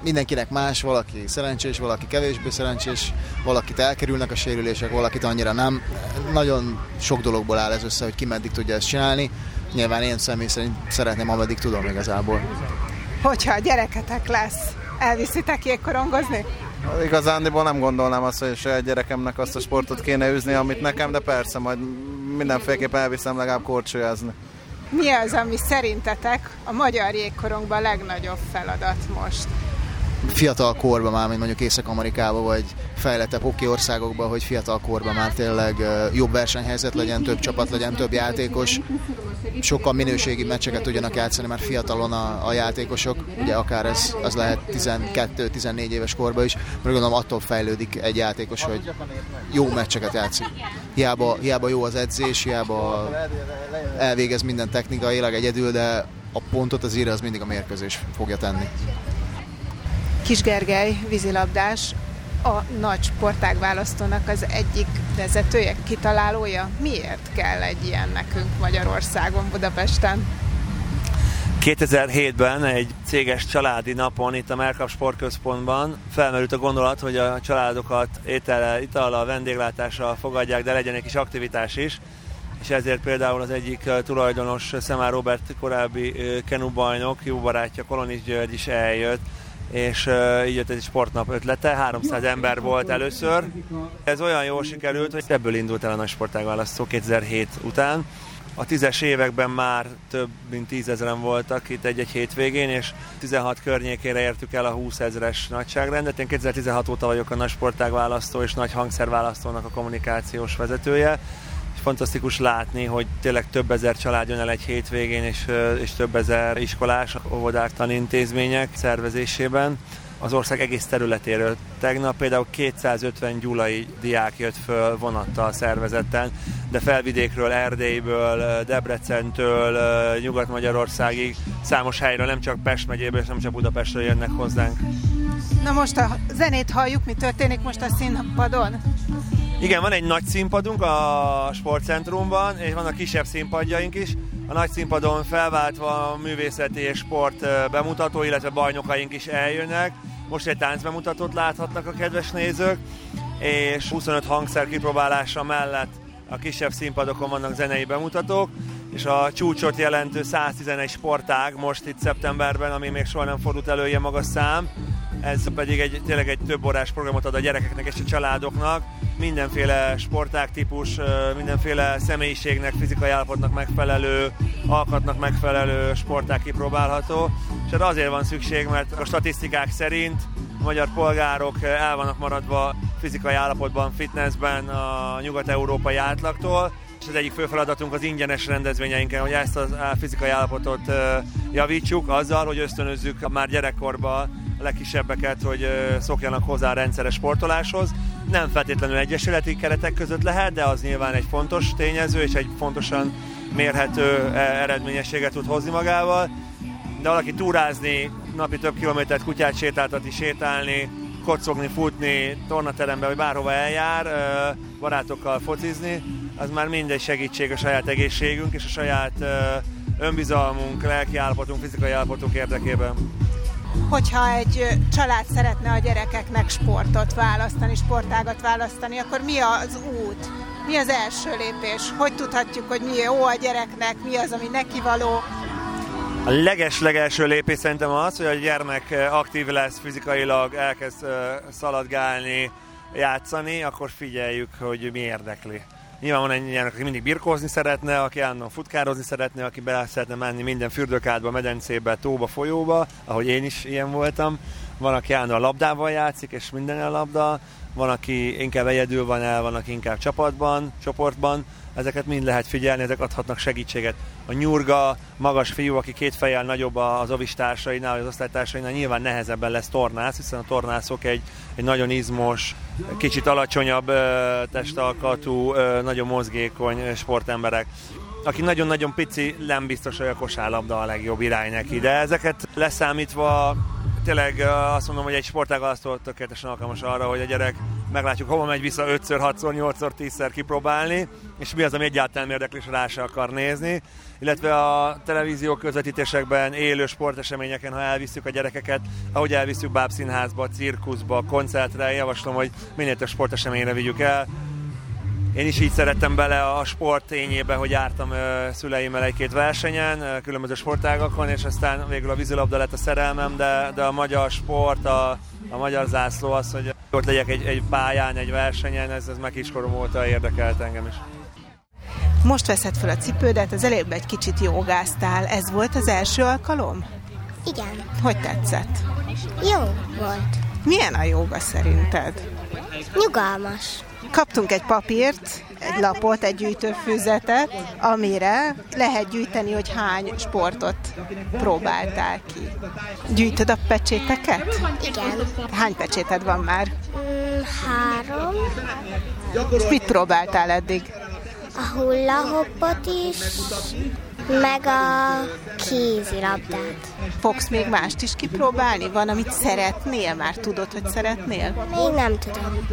Speaker 15: mindenkinek más, valaki szerencsés, valaki kevésbé szerencsés, valakit elkerülnek a sérülések, valakit annyira nem. Nagyon sok dologból áll ez össze, hogy ki meddig tudja ezt csinálni. Nyilván én személy szerint szeretném, ameddig tudom igazából.
Speaker 2: Hogyha a gyereketek lesz, elviszitek jégkorongozni?
Speaker 16: Igazándiból nem gondolnám azt, hogy a gyerekemnek azt a sportot kéne űzni, amit nekem, de persze, majd mindenféleképpen elviszem legalább korcsolyázni.
Speaker 2: Mi az, ami szerintetek a magyar jégkorongban a legnagyobb feladat most?
Speaker 15: Fiatal korban már, mint mondjuk Észak-Amerikában, vagy fejlettebb hoki országokban, hogy fiatal korban már tényleg jobb versenyhelyzet legyen, több csapat legyen, több játékos, sokkal minőségi meccseket tudjanak játszani már fiatalon a, a játékosok, ugye akár ez, az lehet 12-14 éves korban is, mert gondolom attól fejlődik egy játékos, hogy jó meccseket játszik. Hiába, hiába jó az edzés, hiába elvégez minden technikailag egyedül, de a pontot az ír az mindig a mérkőzés fogja tenni.
Speaker 2: Kis Gergely, vízilabdás, a nagy sportág választónak az egyik vezetője, kitalálója. Miért kell egy ilyen nekünk Magyarországon, Budapesten?
Speaker 17: 2007-ben egy céges családi napon itt a Merkap Sportközpontban felmerült a gondolat, hogy a családokat étellel, itallal, vendéglátással fogadják, de legyen egy kis aktivitás is. És ezért például az egyik tulajdonos, Szemár Robert korábbi kenu bajnok, jó barátja Kolonis György is eljött, és így jött egy sportnap ötlete, 300 ember volt először. Ez olyan jól sikerült, hogy ebből indult el a nagy sportágválasztó 2007 után. A tízes években már több mint tízezeren voltak itt egy-egy hétvégén, és 16 környékére értük el a 20 ezeres nagyságrendet. Én 2016 óta vagyok a nagy sportágválasztó és nagy hangszerválasztónak a kommunikációs vezetője fantasztikus látni, hogy tényleg több ezer család jön el egy hétvégén, és, és több ezer iskolás, óvodák, tanintézmények szervezésében az ország egész területéről. Tegnap például 250 gyulai diák jött föl vonattal szervezetten, de felvidékről, Erdélyből, Debrecentől, Nyugat-Magyarországig, számos helyről, nem csak Pest megyéből, nem csak Budapestről jönnek hozzánk.
Speaker 2: Na most a zenét halljuk, mi történik most a színpadon?
Speaker 17: Igen, van egy nagy színpadunk a sportcentrumban, és vannak kisebb színpadjaink is. A nagy színpadon felváltva a művészeti és sport bemutató, illetve bajnokaink is eljönnek. Most egy táncbemutatót láthatnak a kedves nézők, és 25 hangszer kipróbálása mellett a kisebb színpadokon vannak zenei bemutatók, és a csúcsot jelentő 111 sportág most itt szeptemberben, ami még soha nem fordult elő ilyen magas szám, ez pedig egy, tényleg egy több órás programot ad a gyerekeknek és a családoknak. Mindenféle sportág típus, mindenféle személyiségnek, fizikai állapotnak megfelelő, alkatnak megfelelő sportág kipróbálható. És erre azért van szükség, mert a statisztikák szerint a magyar polgárok el vannak maradva fizikai állapotban, fitnessben a nyugat-európai átlagtól, az egyik fő feladatunk az ingyenes rendezvényeinken, hogy ezt a fizikai állapotot javítsuk azzal, hogy ösztönözzük már gyerekkorban a legkisebbeket, hogy szokjanak hozzá a rendszeres sportoláshoz. Nem feltétlenül egyesületi keretek között lehet, de az nyilván egy fontos tényező, és egy fontosan mérhető e, eredményességet tud hozni magával. De valaki túrázni, napi több kilométert kutyát sétáltatni, sétálni, kocogni, futni, tornaterembe, vagy bárhova eljár, barátokkal focizni, az már mindegy segítség a saját egészségünk és a saját önbizalmunk, lelki állapotunk, fizikai állapotunk érdekében
Speaker 2: hogyha egy család szeretne a gyerekeknek sportot választani, sportágat választani, akkor mi az út? Mi az első lépés? Hogy tudhatjuk, hogy mi jó a gyereknek, mi az, ami neki való?
Speaker 17: A leges-legelső lépés szerintem az, hogy a gyermek aktív lesz fizikailag, elkezd szaladgálni, játszani, akkor figyeljük, hogy mi érdekli. Nyilván van egy aki mindig birkózni szeretne, aki állandóan futkározni szeretne, aki bele szeretne menni minden fürdőkádba, medencébe, tóba, folyóba, ahogy én is ilyen voltam. Van, aki állandóan labdával játszik, és minden a labda. Van, aki inkább egyedül van el, van, aki inkább csapatban, csoportban. Ezeket mind lehet figyelni, ezek adhatnak segítséget. A nyurga, magas fiú, aki két fejjel nagyobb az ovistársainál, vagy az osztálytársainál, nyilván nehezebben lesz tornász, hiszen a tornászok egy, egy nagyon izmos, kicsit alacsonyabb testalkatú, nagyon mozgékony sportemberek aki nagyon-nagyon pici, nem biztos, hogy a kosárlabda a legjobb irány neki, de ezeket leszámítva tényleg azt mondom, hogy egy sportágalasztó tökéletesen alkalmas arra, hogy a gyerek meglátjuk, hova megy vissza 5 6 8 10-szer kipróbálni, és mi az, ami egyáltalán érdekli, és rá se akar nézni. Illetve a televízió közvetítésekben, élő sporteseményeken, ha elviszük a gyerekeket, ahogy elviszük bábszínházba, cirkuszba, koncertre, javaslom, hogy minél több sporteseményre vigyük el, én is így szerettem bele a sport tényébe, hogy jártam szüleimmel egy-két versenyen, különböző sportágakon, és aztán végül a vízilabda lett a szerelmem, de, de a magyar sport, a, a magyar zászló az, hogy ott legyek egy, egy pályán, egy versenyen, ez, ez meg kiskorom óta érdekelt engem is.
Speaker 2: Most veszed fel a cipődet, az előbb egy kicsit jogáztál. Ez volt az első alkalom?
Speaker 3: Igen.
Speaker 2: Hogy tetszett?
Speaker 3: Jó volt.
Speaker 2: Milyen a joga szerinted?
Speaker 3: Nyugalmas.
Speaker 2: Kaptunk egy papírt, egy lapot, egy gyűjtőfüzetet, amire lehet gyűjteni, hogy hány sportot próbáltál ki. Gyűjtöd a pecséteket?
Speaker 3: Igen.
Speaker 2: Hány pecséted van már?
Speaker 3: Mm, három.
Speaker 2: És mit próbáltál eddig?
Speaker 3: A hullahoppot is, meg a kézilabdát.
Speaker 2: Fogsz még mást is kipróbálni? Van, amit szeretnél? Már tudod, hogy szeretnél?
Speaker 3: Még nem tudom.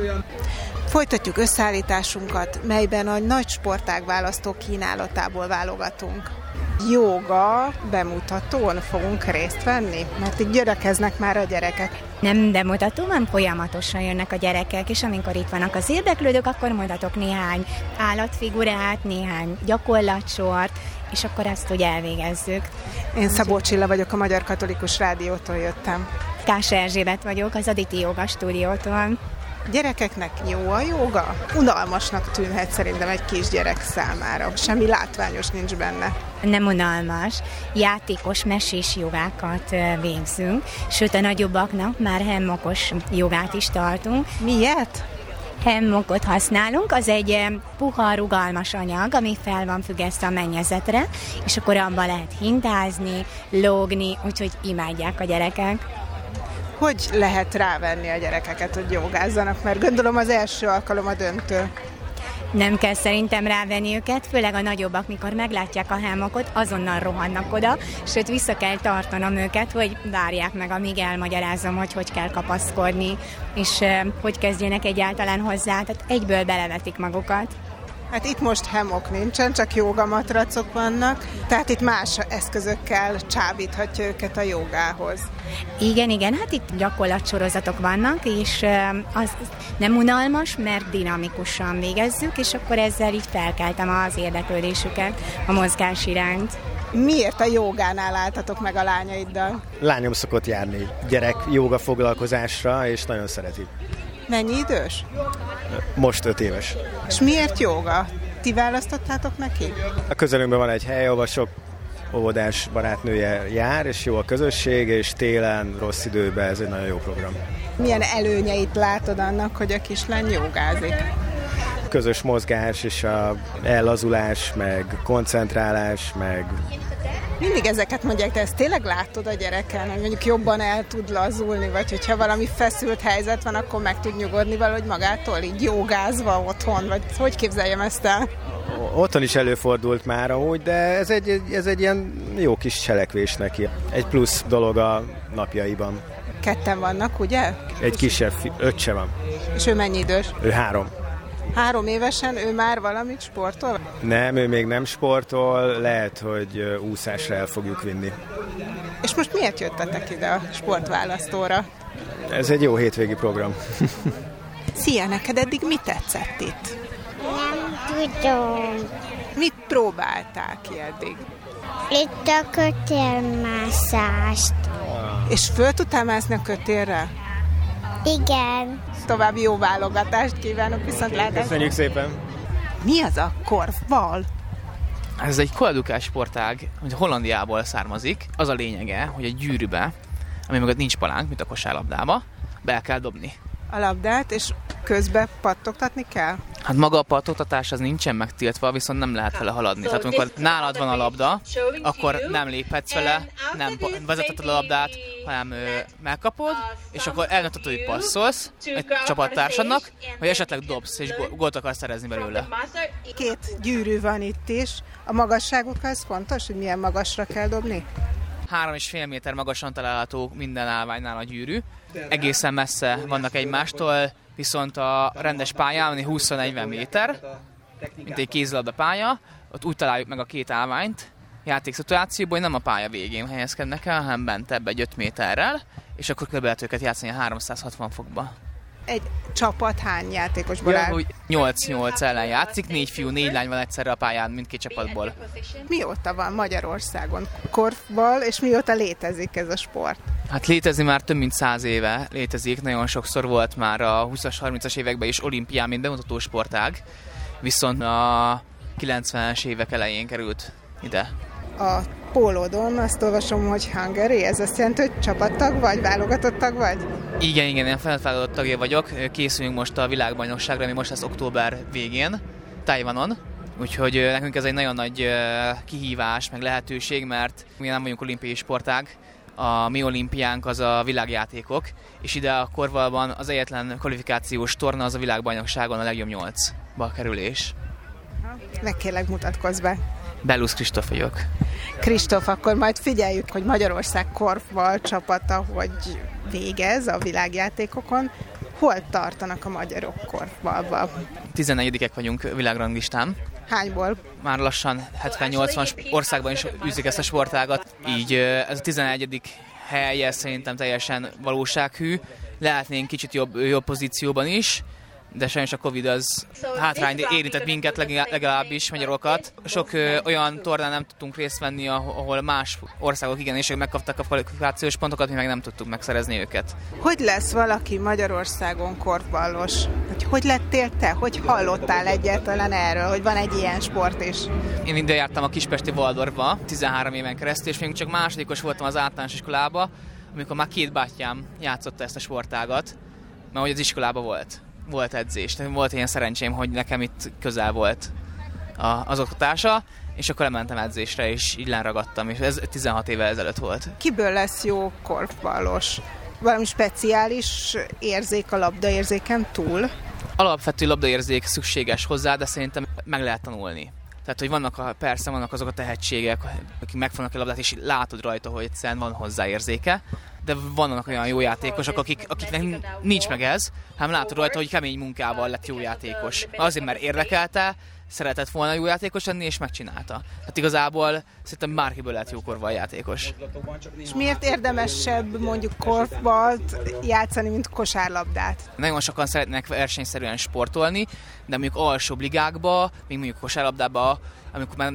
Speaker 2: Folytatjuk összeállításunkat, melyben a nagy sportág választó kínálatából válogatunk. Jóga bemutatón fogunk részt venni? Mert itt gyerekeznek már a gyerekek.
Speaker 18: Nem bemutató, hanem folyamatosan jönnek a gyerekek, és amikor itt vannak az érdeklődők, akkor mutatok néhány állatfigurát, néhány gyakorlatsort, és akkor ezt úgy elvégezzük.
Speaker 2: Én Szabó Csilla vagyok, a Magyar Katolikus Rádiótól jöttem.
Speaker 18: Kás Erzsébet vagyok, az Aditi Joga stúdiótól.
Speaker 2: Gyerekeknek jó a joga? Unalmasnak tűnhet szerintem egy kisgyerek számára. Semmi látványos nincs benne.
Speaker 18: Nem unalmas. Játékos, mesés jogákat végzünk, sőt a nagyobbaknak már hemmokos jogát is tartunk.
Speaker 2: Miért?
Speaker 18: hemmokot használunk, az egy puha, rugalmas anyag, ami fel van függesztve a mennyezetre, és akkor abban lehet hintázni, lógni, úgyhogy imádják a gyerekek.
Speaker 2: Hogy lehet rávenni a gyerekeket, hogy jogázzanak? Mert gondolom az első alkalom a döntő.
Speaker 18: Nem kell szerintem rávenni őket, főleg a nagyobbak, mikor meglátják a helmokot, azonnal rohannak oda, sőt vissza kell tartanom őket, hogy várják meg, amíg elmagyarázom, hogy hogy kell kapaszkodni, és uh, hogy kezdjenek egyáltalán hozzá, tehát egyből belevetik magukat.
Speaker 2: Hát itt most hemok nincsen, csak jogamatracok vannak, tehát itt más eszközökkel csábíthatja őket a jogához.
Speaker 18: Igen, igen, hát itt gyakorlatsorozatok vannak, és az nem unalmas, mert dinamikusan végezzük, és akkor ezzel így felkeltem az érdeklődésüket a mozgás iránt.
Speaker 2: Miért a jogánál álltatok meg a lányaiddal?
Speaker 19: Lányom szokott járni gyerek joga foglalkozásra, és nagyon szereti.
Speaker 2: Mennyi idős?
Speaker 19: Most öt éves.
Speaker 2: És miért joga? Ti választottátok neki?
Speaker 19: A közelünkben van egy hely, ahol sok óvodás barátnője jár, és jó a közösség, és télen, rossz időben ez egy nagyon jó program.
Speaker 2: Milyen előnyeit látod annak, hogy a kislány jogázik?
Speaker 19: Közös mozgás és a ellazulás, meg koncentrálás, meg
Speaker 2: mindig ezeket mondják, de ezt tényleg látod a gyereken, hogy mondjuk jobban el tud lazulni, vagy hogyha valami feszült helyzet van, akkor meg tud nyugodni valahogy magától, így jogázva otthon, vagy hogy képzeljem ezt el?
Speaker 19: Otthon is előfordult már ahogy, de ez egy, ez egy ilyen jó kis cselekvés neki. Egy plusz dolog a napjaiban.
Speaker 2: Ketten vannak, ugye?
Speaker 19: Egy kisebb, öccse van.
Speaker 2: És ő mennyi idős?
Speaker 19: Ő három.
Speaker 2: Három évesen ő már valamit sportol?
Speaker 19: Nem, ő még nem sportol, lehet, hogy úszásra el fogjuk vinni.
Speaker 2: És most miért jöttetek ide a sportválasztóra?
Speaker 19: Ez egy jó hétvégi program. [laughs]
Speaker 2: Szia, neked eddig mi tetszett itt?
Speaker 3: Nem tudom.
Speaker 2: Mit próbáltál ki eddig?
Speaker 3: Itt a kötélmászást.
Speaker 2: És föl tudtál mászni a kötélre?
Speaker 3: Igen.
Speaker 2: További jó válogatást kívánok, viszont
Speaker 19: okay, Köszönjük szépen.
Speaker 2: Mi az a korfbal?
Speaker 20: Ez egy koedukás sportág, hogy Hollandiából származik. Az a lényege, hogy a gyűrűbe, ami mögött nincs palánk, mint a kosárlabdába, be kell dobni.
Speaker 2: A labdát, és közben pattogtatni kell?
Speaker 20: Hát maga a pattogtatás az nincsen megtiltva, viszont nem lehet vele haladni. Tehát amikor nálad van a labda, akkor nem léphetsz vele, nem vezetheted a labdát, hanem megkapod, és akkor eldöntöd, hogy passzolsz egy csapattársadnak, vagy esetleg dobsz, és gólt akarsz szerezni belőle.
Speaker 2: Két gyűrű van itt is. A magasságuk az fontos, hogy milyen magasra kell dobni?
Speaker 20: Három és fél méter magasan található minden állványnál a gyűrű. Egészen messze vannak egymástól, viszont a rendes pályán, ami 20-40 méter, mint egy kézilabda pálya, ott úgy találjuk meg a két állványt, játékszituációban, hogy nem a pálya végén helyezkednek el, hanem bent ebbe egy 5 méterrel, és akkor kb. lehet őket játszani 360 fokba.
Speaker 2: Egy csapat hány játékosból ja, áll?
Speaker 20: 8-8 ellen játszik, négy fiú, négy lány van egyszerre a pályán mindkét csapatból.
Speaker 2: Mióta van Magyarországon korfball, és mióta létezik ez a sport?
Speaker 20: Hát létezni már több mint száz éve létezik, nagyon sokszor volt már a 20-as, 30-as években is olimpián, mint bemutató sportág, viszont a 90-es évek elején került ide
Speaker 2: a pólódon azt olvasom, hogy Hungary, ez azt jelenti, hogy csapattag vagy, válogatott tag vagy?
Speaker 20: Igen, igen, én felválogatott tagja vagyok. Készülünk most a világbajnokságra, ami most lesz október végén, Tajvanon. Úgyhogy nekünk ez egy nagyon nagy kihívás, meg lehetőség, mert mi nem vagyunk olimpiai sportág, a mi olimpiánk az a világjátékok, és ide a korvalban az egyetlen kvalifikációs torna az a világbajnokságon a legjobb nyolcba kerülés.
Speaker 2: Meg kérlek mutatkozz be.
Speaker 20: Belusz Kristóf vagyok.
Speaker 2: Kristóf, akkor majd figyeljük, hogy Magyarország korfball csapata hogy végez a világjátékokon. Hol tartanak a magyarok korfballban?
Speaker 20: 14 vagyunk világranglistán.
Speaker 2: Hányból?
Speaker 20: Már lassan 70-80 országban is űzik ezt a sportágat, így ez a 11 helye szerintem teljesen valósághű. Lehetnénk kicsit jobb, jobb pozícióban is, de sajnos a Covid az hátrány érintett minket legalábbis magyarokat. Sok ö, olyan tornán nem tudtunk részt venni, ahol más országok igenis megkaptak a kvalifikációs pontokat, mi meg nem tudtuk megszerezni őket.
Speaker 2: Hogy lesz valaki Magyarországon korfballos? Hogy, hogy lettél te? Hogy hallottál egyáltalán erről, hogy van egy ilyen sport is?
Speaker 20: Én ide jártam a Kispesti Waldorfba 13 éven keresztül, és még csak másodikos voltam az általános iskolába, amikor már két bátyám játszotta ezt a sportágat, mert hogy az iskolába volt volt edzés. Volt ilyen szerencsém, hogy nekem itt közel volt a, az oktatása, és akkor lementem edzésre, és így leragadtam, és ez 16 éve ezelőtt volt.
Speaker 2: Kiből lesz jó korfbalos? Valami speciális érzék a labdaérzéken túl?
Speaker 20: Alapvető labdaérzék szükséges hozzá, de szerintem meg lehet tanulni. Tehát, hogy vannak a, persze vannak azok a tehetségek, akik megfognak a labdát, és látod rajta, hogy egyszerűen van hozzáérzéke, de vannak olyan jó játékosok, akik, akiknek nincs meg ez, hanem látod rajta, hogy kemény munkával lett jó játékos. Azért, mert érdekelte, szeretett volna jó játékos lenni, és megcsinálta. Hát igazából szerintem bárkiből lehet jókorval játékos.
Speaker 2: És miért érdemesebb mondjuk korfbalt játszani, mint kosárlabdát?
Speaker 20: Nagyon sokan szeretnek versenyszerűen sportolni, de mondjuk alsóbb ligákba, még mondjuk kosárlabdába, amikor már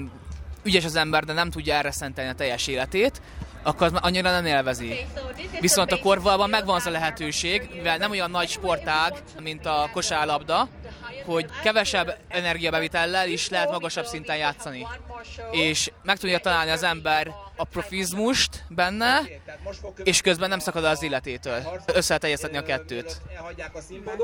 Speaker 20: ügyes az ember, de nem tudja erre szentelni a teljes életét, akkor az annyira nem élvezi. Viszont a korvalban megvan az a lehetőség, mivel nem olyan nagy sportág, mint a kosárlabda, hogy kevesebb energiabevitellel is lehet magasabb szinten játszani. És meg tudja találni az ember a profizmust benne, és közben nem szakad az életétől. Össze lehet a kettőt.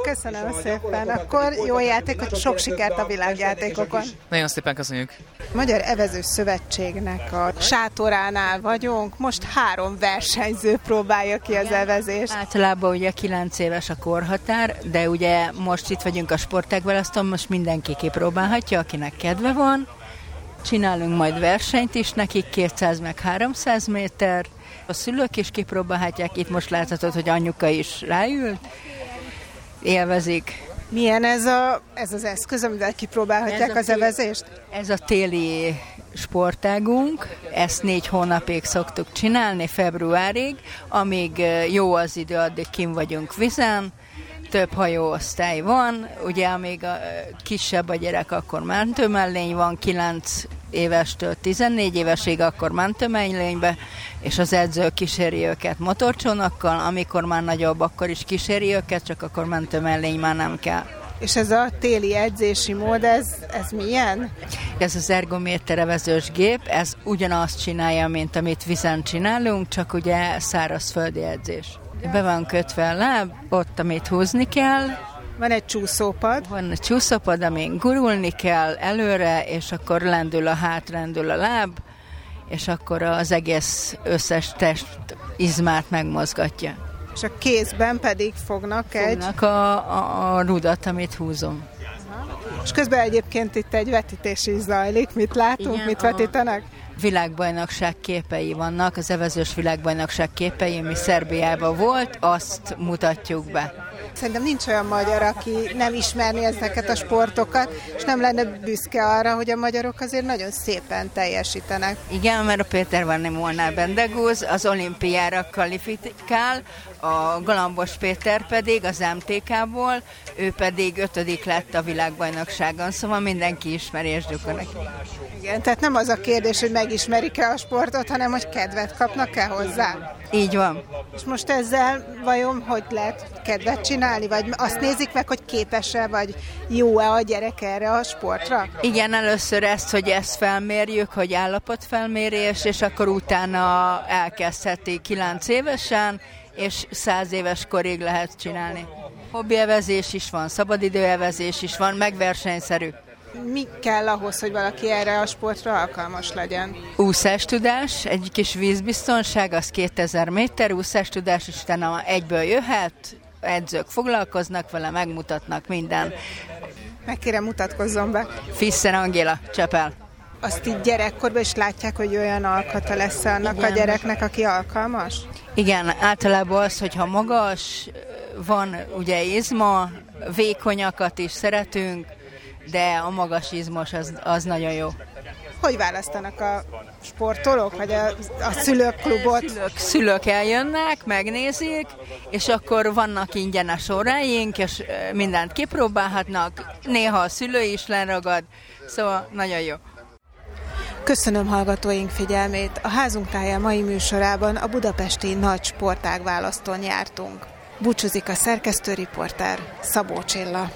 Speaker 2: Köszönöm szépen. Akkor jó játékot, sok sikert a világjátékokon.
Speaker 20: Nagyon szépen köszönjük.
Speaker 2: Magyar Evező Szövetségnek a sátoránál vagyunk. Most három versenyző próbálja ki az evezést.
Speaker 21: Általában ugye 9 éves a korhatár, de ugye most itt vagyunk a sportágválasztón, most mindenki kipróbálhatja, akinek kedve van. Csinálunk majd versenyt is nekik, 200 meg 300 méter. A szülők is kipróbálhatják, itt most láthatod, hogy anyuka is ráült, élvezik.
Speaker 2: Milyen ez, a, ez az eszköz, amivel kipróbálhatják ez az tél, evezést?
Speaker 21: Ez a téli sportágunk, ezt négy hónapig szoktuk csinálni, februárig, amíg jó az idő, addig kim vagyunk vizen, több hajóosztály van, ugye amíg a kisebb a gyerek, akkor mentőmellény van, 9 évestől 14 évesig, akkor mentőmellénybe, és az edző kíséri őket motorcsónakkal, amikor már nagyobb, akkor is kíséri őket, csak akkor mentőmellény már nem kell.
Speaker 2: És ez a téli edzési mód, ez, ez milyen?
Speaker 21: Ez az ergométerevezős gép, ez ugyanazt csinálja, mint amit vizen csinálunk, csak ugye szárazföldi edzés. Be van kötve a láb, ott, amit húzni kell.
Speaker 2: Van egy csúszópad.
Speaker 21: Van egy csúszópad, amin gurulni kell előre, és akkor lendül a hát, lendül a láb, és akkor az egész összes test izmát megmozgatja.
Speaker 2: És a kézben pedig fognak,
Speaker 21: fognak
Speaker 2: egy...
Speaker 21: a, a, a rudat, amit húzom.
Speaker 2: És közben egyébként itt egy vetítés is zajlik. Mit látunk, Igen, mit vetítenek?
Speaker 21: világbajnokság képei vannak, az evezős világbajnokság képei, ami Szerbiában volt, azt mutatjuk be.
Speaker 2: Szerintem nincs olyan magyar, aki nem ismerni ezeket a sportokat, és nem lenne büszke arra, hogy a magyarok azért nagyon szépen teljesítenek.
Speaker 21: Igen, mert a Péter van nem volna Bendegúz, az olimpiára kvalifikál, a Galambos Péter pedig az MTK-ból, ő pedig ötödik lett a világbajnokságon, szóval mindenki ismeri és neki.
Speaker 2: Igen, tehát nem az a kérdés, hogy megismerik-e a sportot, hanem hogy kedvet kapnak-e hozzá.
Speaker 21: Így van.
Speaker 2: És most ezzel vajon hogy lehet kedvet csinálni, vagy azt nézik meg, hogy képes-e, vagy jó-e a gyerek erre a sportra?
Speaker 21: Igen, először ezt, hogy ezt felmérjük, hogy állapotfelmérés, és akkor utána elkezdheti 9 évesen, és 100 éves korig lehet csinálni. Hobbievezés is van, szabadidőevezés is van, meg versenyszerű
Speaker 2: mi kell ahhoz, hogy valaki erre a sportra alkalmas legyen?
Speaker 21: tudás, egy kis vízbiztonság, az 2000 méter tudás, és utána egyből jöhet, edzők foglalkoznak vele, megmutatnak minden.
Speaker 2: Meg kérem, mutatkozzon be.
Speaker 21: Fischer Angéla, Csepel.
Speaker 2: Azt így gyerekkorban is látják, hogy olyan alkata lesz annak Igen. a gyereknek, aki alkalmas?
Speaker 21: Igen, általában az, hogyha magas, van ugye izma, vékonyakat is szeretünk, de a magas izmos az, az nagyon jó.
Speaker 2: Hogy választanak a sportolók, vagy a, a szülőklubot?
Speaker 21: Szülők, szülők eljönnek, megnézik, és akkor vannak ingyenes óráink, és mindent kipróbálhatnak. Néha a szülő is leragad, szóval nagyon jó.
Speaker 2: Köszönöm hallgatóink figyelmét. A házunk tája mai műsorában a budapesti nagy sportág választón jártunk. Búcsúzik a szerkesztőriporter Szabó Csilla.